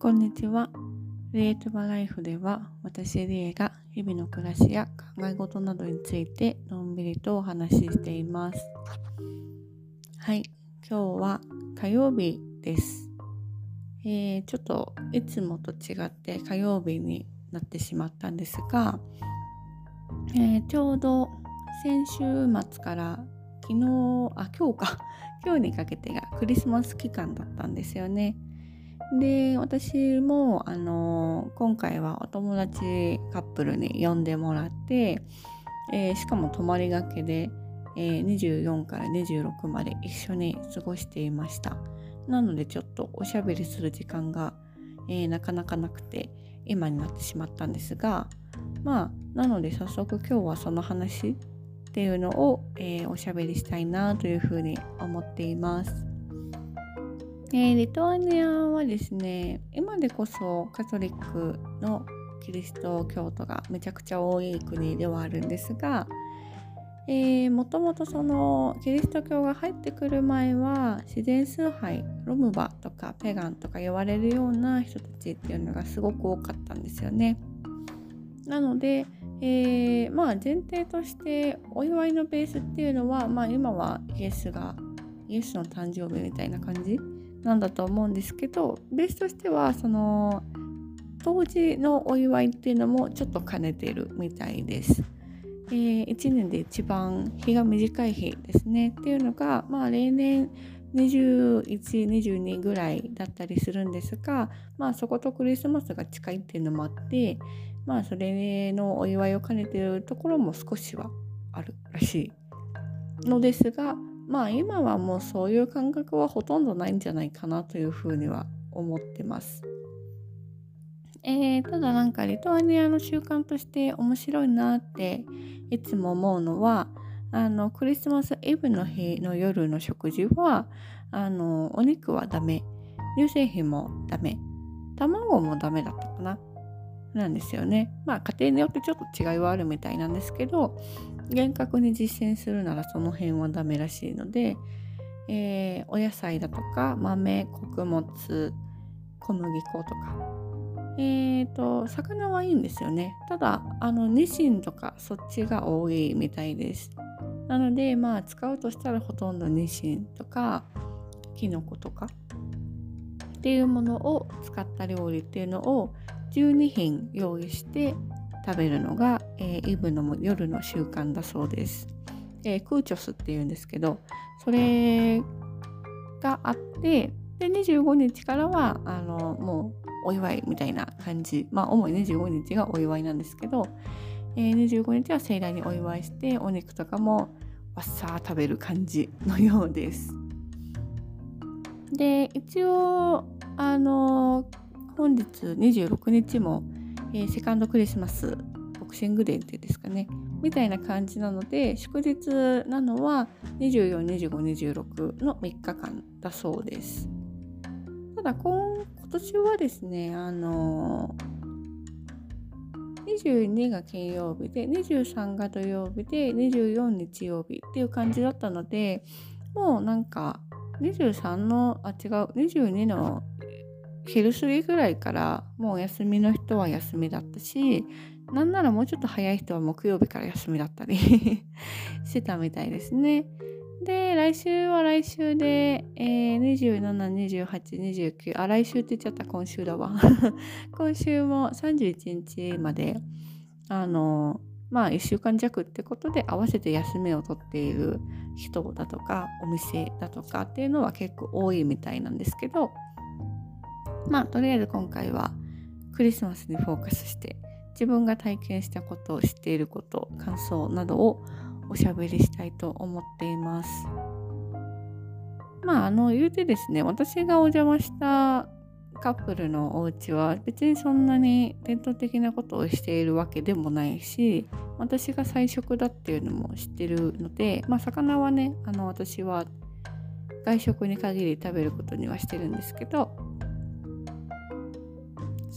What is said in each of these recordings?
こんにちは。リエトバライフでは、私リエが日々の暮らしや考え事などについてのんびりとお話ししています。はい、今日は火曜日です。えー、ちょっといつもと違って火曜日になってしまったんですが、えー、ちょうど先週末から昨日、あ、今日か、今日にかけてがクリスマス期間だったんですよね。で私もあの今回はお友達カップルに呼んでもらって、えー、しかも泊まりがけで、えー、24から26まで一緒に過ごしていました。なのでちょっとおしゃべりする時間が、えー、なかなかなくて今になってしまったんですがまあなので早速今日はその話っていうのを、えおしゃべりしたいなというふうに思っています。えー、リトアニアはですね今でこそカトリックのキリスト教徒がめちゃくちゃ多い国ではあるんですが、えー、もともとそのキリスト教が入ってくる前は自然崇拝ロムバとかペガンとか言われるような人たちっていうのがすごく多かったんですよね。なので、えー、まあ前提としてお祝いのベースっていうのは、まあ、今はイエスがイエスの誕生日みたいな感じなんだと思うんですけどベースとしてはその当時のお祝いっていうのもちょっと兼ねてるみたいです。えー、1年で一番日が短い日ですねっていうのがまあ例年2122ぐらいだったりするんですがまあそことクリスマスが近いっていうのもあってまあそれのお祝いを兼ねてるところも少しはあるらしいのですがまあ今はもうそういう感覚はほとんどないんじゃないかなというふうには思ってます。えー、ただなんかリトアニアの習慣として面白いなっていつも思うのはあのクリスマスイブの日の夜の食事はあのお肉はダメ乳製品もダメ卵もダメだったかななんですよねまあ家庭によってちょっと違いはあるみたいなんですけど厳格に実践するならその辺はダメらしいので、えー、お野菜だとか豆穀物小麦粉とか。えーと魚はいいんですよね。ただあのニシンとかそっちが多いみたいです。なのでまあ使うとしたらほとんどニシンとかキノコとか。っていうものを使った料理っていうのを12品用意して食べるのが、えー、イブの夜の習慣だそうです。えー、クーチョスっていうんですけどそれがあってで25日からはあのもうお祝いみたいな感じまあ主に25日がお祝いなんですけど、えー、25日は盛大にお祝いしてお肉とかもわっさー食べる感じのようです。で一応あの本日26日もえー、セカンドクリスマスボクシングデーっていうんですかね。みたいな感じなので祝日なのは242526の3日間だそうです。ただ今今年はですねあの22が金曜日で23が土曜日で24日曜日っていう感じだったのでもうなんか23のあ違う22の昼過ぎぐらいからもう休みの人は休みだったしなんならもうちょっと早い人は木曜日から休みだったり してたみたいですね。で、来週は来週で、えー、27、28、29、あ、来週って言っちゃった今週だわ。今週も31日まで、あの、まあ1週間弱ってことで合わせて休みを取っている人だとかお店だとかっていうのは結構多いみたいなんですけど、まあとりあえず今回はクリスマスにフォーカスして自分が体験したこと知っていること感想などをおしゃべりしたいと思っています。まああの言うてですね私がお邪魔したカップルのお家は別にそんなに伝統的なことをしているわけでもないし私が菜食だっていうのも知ってるのでまあ魚はねあの私は外食に限り食べることにはしてるんですけど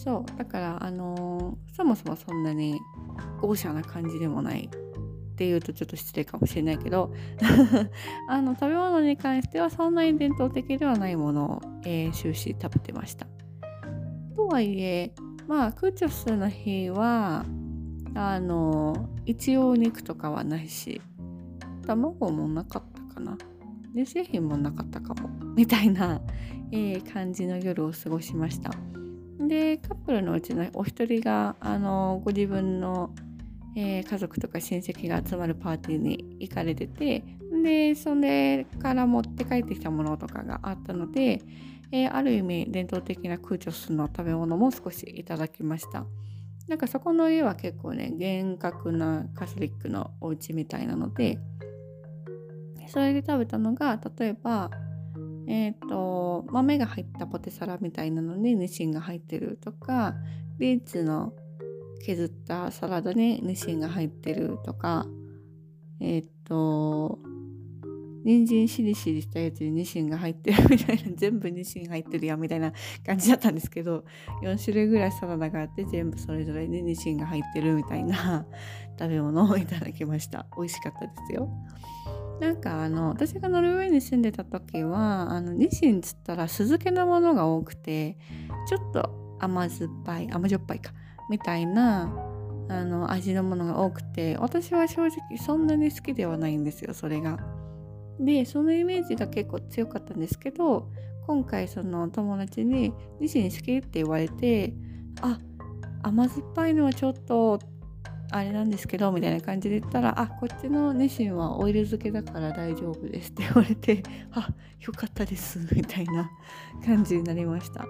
そう。だからあのー、そもそもそんなに豪奢な感じでもないっていうとちょっと失礼かもしれないけど あの食べ物に関してはそんなに伝統的ではないものを、えー、終始食べてました。とはいえまあクーチョスの日はあの一応肉とかはないし。卵もなかったかな。乳製品もなかったかも。みたいな、えー、感じの夜を過ごしました。でカップルのうちのお一人があのご自分の、えー、家族とか親戚が集まるパーティーに行かれててでそれから持って帰ってきたものとかがあったので、えー、ある意味伝統的なクーチョスの食べ物も少しいただきました。なんかそこの家は結構ね厳格なカトリックのお家みたいなのでそれで食べたのが例えばえ、ー、と豆が入ったポテサラみたいなのにニシンが入ってるとかビーツの削ったサラダにニシンが入ってるとかえっ、ー、と人参しりしりしたやつにニシンが入ってるみたいな 全部ニシン入ってるやみたいな感じだったんですけど4種類ぐらいサラダがあって全部それぞれにニシンが入ってるみたいな食べ物をいただきました。美味しかったですよ。なんかあの私がノルウェーに住んでた時はあのニシンつったら酢漬けのものが多くてちょっと甘酸っぱい甘じょっぱいかみたいなあの味のものが多くて私は正直そんなに好きではないんですよそれが。でそのイメージが結構強かったんですけど今回その友達に「ニシン好き?」って言われてあ甘酸っぱいのはちょっとあれなんですけどみたいな感じで言ったら「あこっちのニシンはオイル漬けだから大丈夫です」って言われて「あよかったです」みたいな感じになりました。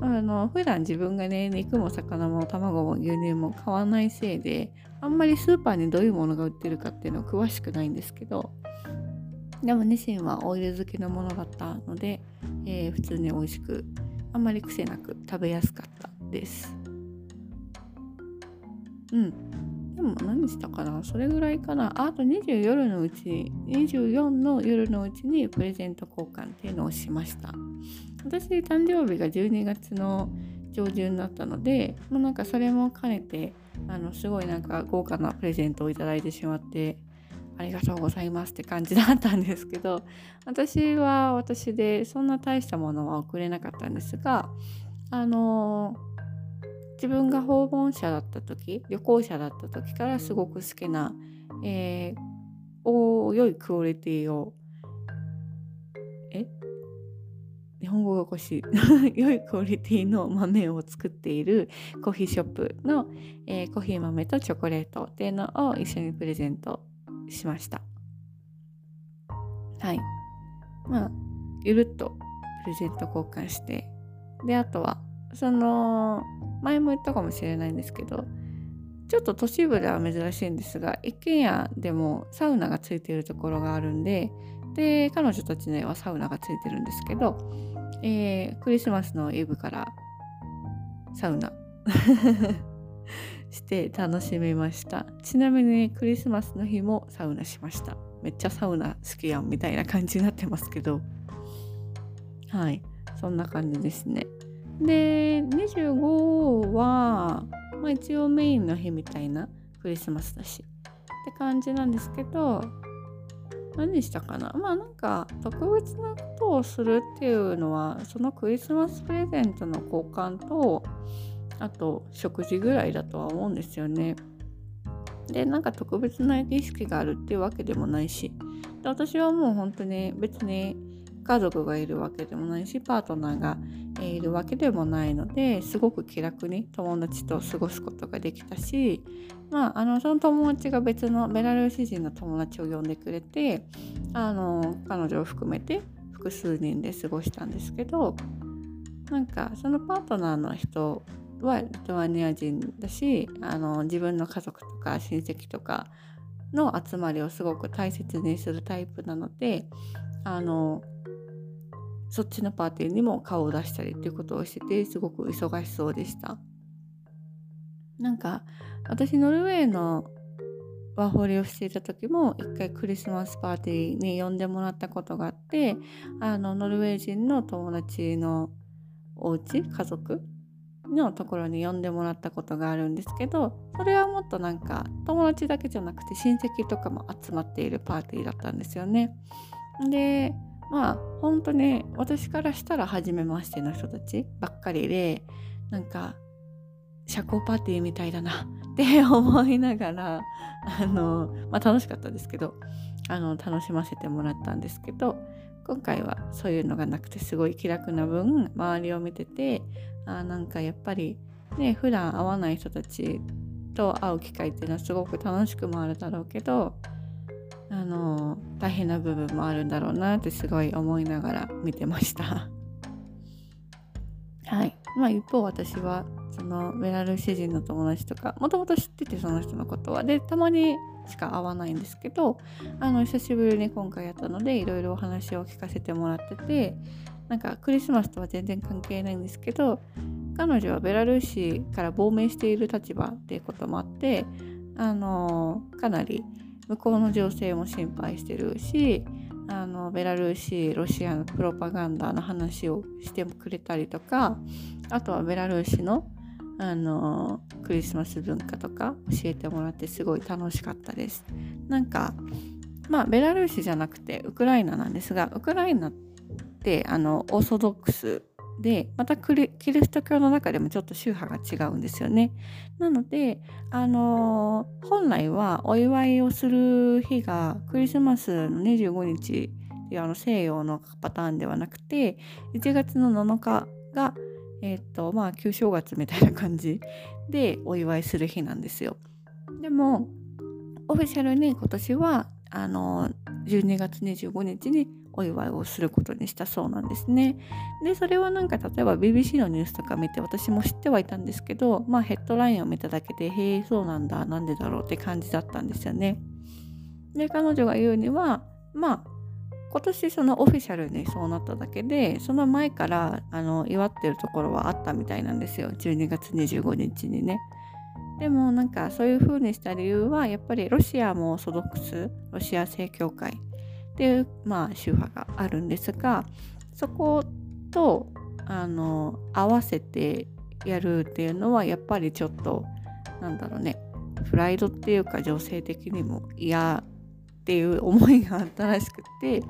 あの普段自分がね肉も魚も卵も牛乳も買わないせいであんまりスーパーにどういうものが売ってるかっていうの詳しくないんですけどでもニシンはオイル漬けのものだったので、えー、普通に美味しくあんまり癖なく食べやすかったですうんでも何したかな？それぐらいかな。あと20夜のうち24の夜のうちにプレゼント交換っていうのをしました。私誕生日が12月の上旬だったのでもうなんかそれも兼ねてあのすごいなんか豪華なプレゼントをいただいてしまってありがとうございますって感じだったんですけど私は私でそんな大したものは送れなかったんですがあの自分が訪問者だった時旅行者だった時からすごく好きな、えー、お良いクオリティをえ？日本語がおかしい。良いクオリティの豆を作っているコーヒーショップの、えー、コーヒー豆とチョコレートっていうのを一緒にプレゼントしました。はい。まあゆるっとプレゼント交換して。であとはその前も言ったかもしれないんですけどちょっと都市部では珍しいんですが一軒家でもサウナがついているところがあるんでで彼女たちの家はサウナがついてるんですけど、えー、クリスマスのイブからサウナ して楽しみました。ちなみにクリスマスの日もサウナしました。めっちゃサウナ好きやんみたいな感じになってますけど。はい。そんな感じですね。で25は、まあ、一応メインの日みたいなクリスマスだし。って感じなんですけど何したかな？まあなんか特別なことをするっていうのはそのクリスマスプレゼントの交換とあと食事ぐらいだとは思うんですよね。でなんか特別な儀式があるっていうわけでもないし。で私はもう本当に別に家族がいるわけでもないしパートナーがいるわけでもないのですごく気楽に友達と過ごすことができたし、まあ、あのその友達が別のベラルーシ人の友達を呼んでくれてあの彼女を含めて複数人で過ごしたんですけどなんかそのパートナーの人はリトアニア人だしあの自分の家族とか親戚とかの集まりをすごく大切にするタイプなのであのそっちのパーティーにも顔を出したりっていうことをしててすごく忙しそうでしたなんか私ノルウェーのワーホリをしていた時も一回クリスマスパーティーに呼んでもらったことがあってあのノルウェー人の友達のお家家族のところに呼んでもらったことがあるんですけどそれはもっとなんか友達だけじゃなくて親戚とかも集まっているパーティーだったんですよね。でまあ本当に私からしたら初めましての人たちばっかりでなんか社交パーティーみたいだな って思いながらあの、まあ、楽しかったですけどあの楽しませてもらったんですけど今回はそういうのがなくてすごい気楽な分周りを見ててあなんかやっぱりね普段会わない人たちと会う機会っていうのはすごく楽しくもあるだろうけどあの大変な部分もあるんだろうなってすごい思いながら見てました。はい。まあ一方私はそのベラルーシ人の友達とかもともと知っててその人のことはでたまにしか会わないんですけどあの久しぶりに今回やったのでいろいろお話を聞かせてもらっててなんかクリスマスとは全然関係ないんですけど彼女はベラルーシから亡命している立場っていうこともあってあのかなり向こうの情勢も心配してるしあのベラルーシロシアのプロパガンダの話をしてくれたりとかあとはベラルーシのあのクリスマス文化とか教えてもらってすごい楽しかったです。なんかまあベラルーシじゃなくてウクライナなんですがウクライナってあのオーソドックスでまたキリスト教の中でもちょっと宗派が違うんですよね。なのであの本来はお祝いをする日がクリスマスの25日っていうあの西洋のパターンではなくて1月の7日がえっ、とまあ旧正月みたいな感じでお祝いする日なんですよ。でもオフィシャルに今年はあの12月25日にお祝いをすることにしたそうなんですね。でそれはなんか例えば BBC のニュースとか見て私も知ってはいたんですけどまあヘッドラインを見ただけでへえそうなんだなんでだろうって感じだったんですよね。で彼女が言うにはまあ今年そのオフィシャルにそうなっただけでその前からあの祝ってるところはあったみたいなんですよ12月25日にね。でもなんかそういう風にした理由はやっぱりロシアもオーソドックスロシア正教会っていう、まあ、宗派があるんですがそことあの合わせてやるっていうのはやっぱりちょっとなんだろうねプライドっていうか女性的にも嫌っていう思いがあったらしくて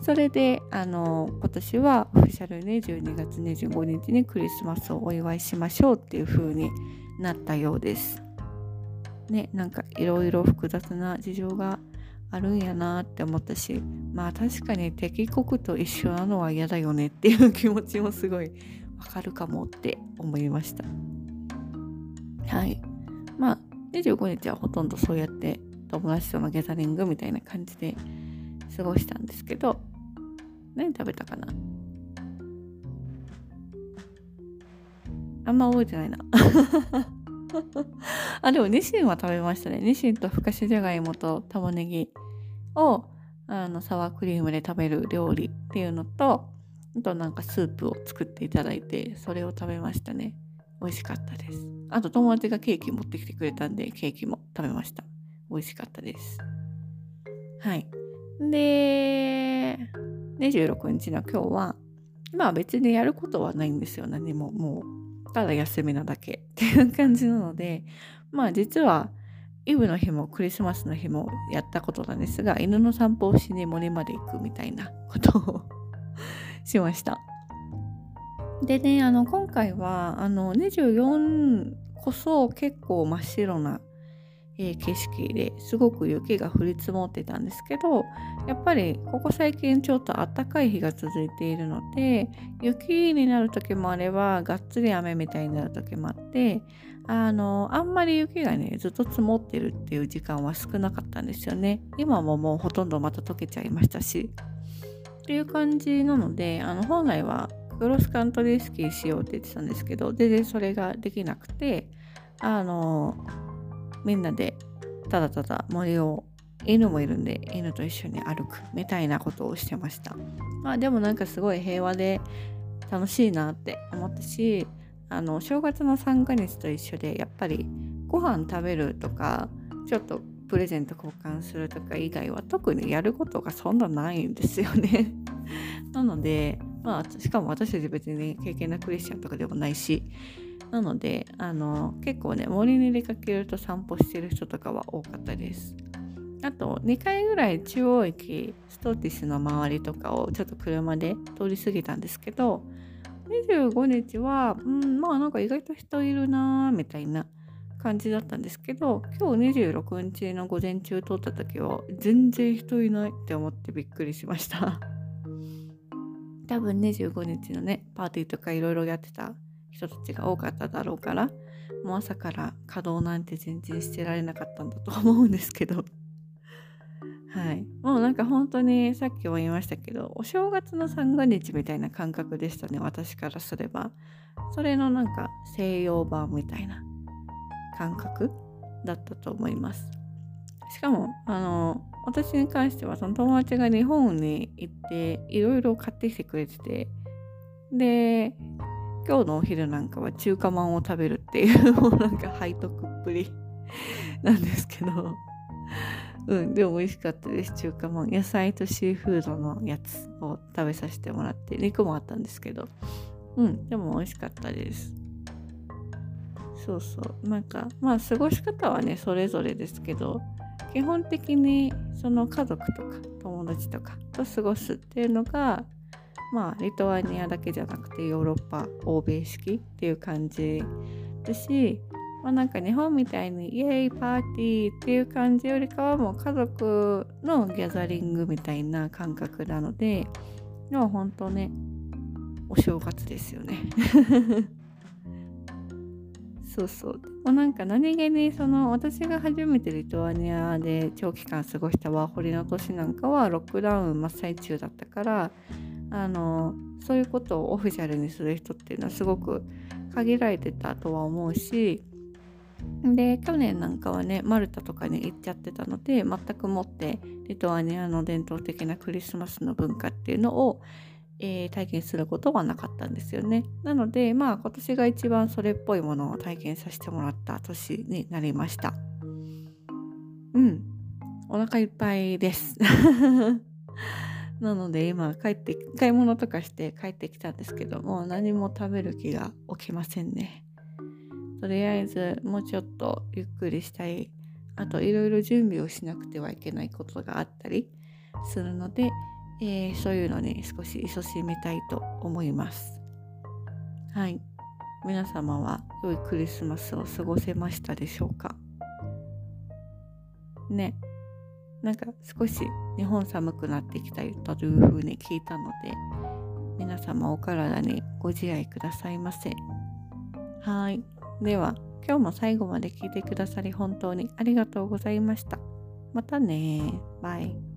それであの今年はオフィシャルに12月25日にクリスマスをお祝いしましょうっていう風になったようです。ねなんかいろいろ複雑な事情があるんやなって思ったしまあ確かに敵国と一緒なのは嫌だよねっていう気持ちもすごいわかるかもって思いました。はい。まあ25日はほとんどそうやって友達とのギャザリングみたいな感じで過ごしたんですけど何食べたかな？あんま覚えてないなあでもニシンは食べましたねニシンとふかしじゃがいもと玉ねぎをあのサワークリームで食べる料理っていうのとあとなんかスープを作っていただいてそれを食べましたね美味しかったですあと友達がケーキ持ってきてくれたんでケーキも食べました美味しかったです。はい。で、26日の今日は、まあ別にやることはないんですよ。何ももう、から休みなだけ っていう感じなので、まあ実は、イブの日もクリスマスの日もやったことなんですが、犬の散歩をしに森まで行くみたいなことを しました。でね、あの、今回は、あの、24こそ結構真っ白なえー、景色ですごく雪が降り積もってたんですけどやっぱりここ最近ちょっと暖かい日が続いているので雪になる時もあればがっつり雨みたいになる時もあってあのあんまり雪がねずっと積もってるっていう時間は少なかったんですよね。今ももうほとんどまた溶けちゃいましたし。っていう感じなのであの本来はクロスカントリースキーしようって言ってたんですけど全然それができなくてあのみんなでただただ森を犬もいるんで犬と一緒に歩くみたいなことをしてましたまあでもなんかすごい平和で楽しいなって思ったしあの正月の三が日と一緒でやっぱりご飯食べるとかちょっとプレゼント交換するとか以外は特にやることがそんなないんですよねなのでまあしかも私たち別に経験なクリスチャンとかでもないしなのであの結構ね森に出かけると散歩してる人とかは多かったです。あと2回ぐらい中央駅ストーティスの周りとかをちょっと車で通り過ぎたんですけど25日は、うん、まあなんか意外と人いるなーみたいな感じだったんですけど今日26日の午前中通った時は全然人いないって思ってびっくりしました。多分25日のねパーティーとかいろいろやってた人たちが多かっただろうからもう朝から稼働なんて全然してられなかったんだと思うんですけど。はい。もうなんか本当にさっきも言いましたけどお正月の三が日みたいな感覚でしたね私からすれば。それのなんか西洋版みたいな感覚だったと思います。しかもあの私に関してはその友達が日本に行っていろいろ買ってきてくれてて。で今日のお昼なんかは中華まんを食べるっていうもうなんか背徳っぷり。なんですけど。うんでも美味しかったです中華まん。野菜とシーフードのやつを食べさせてもらって肉もあったんですけど。うんでも美味しかったです。そうそう。なんかまあ過ごし方はねそれぞれですけど基本的にその家族とか友達とかと過ごすっていうのがまあリトアニアだけじゃなくてヨーロッパ欧米式っていう感じだしまあなんか日本みたいにイエーイパーティーっていう感じよりかはもう家族のギャザリングみたいな感覚なのででも本当ねお正月ですよね そうそうで。もなんか何気にその私が初めてリトアニアで長期間過ごしたワーホリの年なんかはロックダウン真っ最中だったからあのそういうことをオフィシャルにする人っていうのはすごく限られてたとは思うしで去年なんかはねマルタとかに行っちゃってたので全くもってリトアニアの伝統的なクリスマスの文化っていうのをえー、体験することはなかったんですよね。なのでまあ今年が一番それっぽいものを体験させてもらった年になりました。うん。お腹いっぱいです。なので今帰って買い物とかして帰ってきたんですけども何も食べる気が起きませんね。とりあえずもうちょっとゆっくりしたいあといろいろ準備をしなくてはいけないことがあったりするのでえー、そういうのに少し勤しみたいと思います。はい。皆様は良いクリスマスを過ごせましたでしょうか？ね。なんか少し日本寒くなってきたというふうに聞いたので、皆様お体にご自愛くださいませ。はい。では、今日も最後まで聞いてくださり本当にありがとうございました。またねバイ。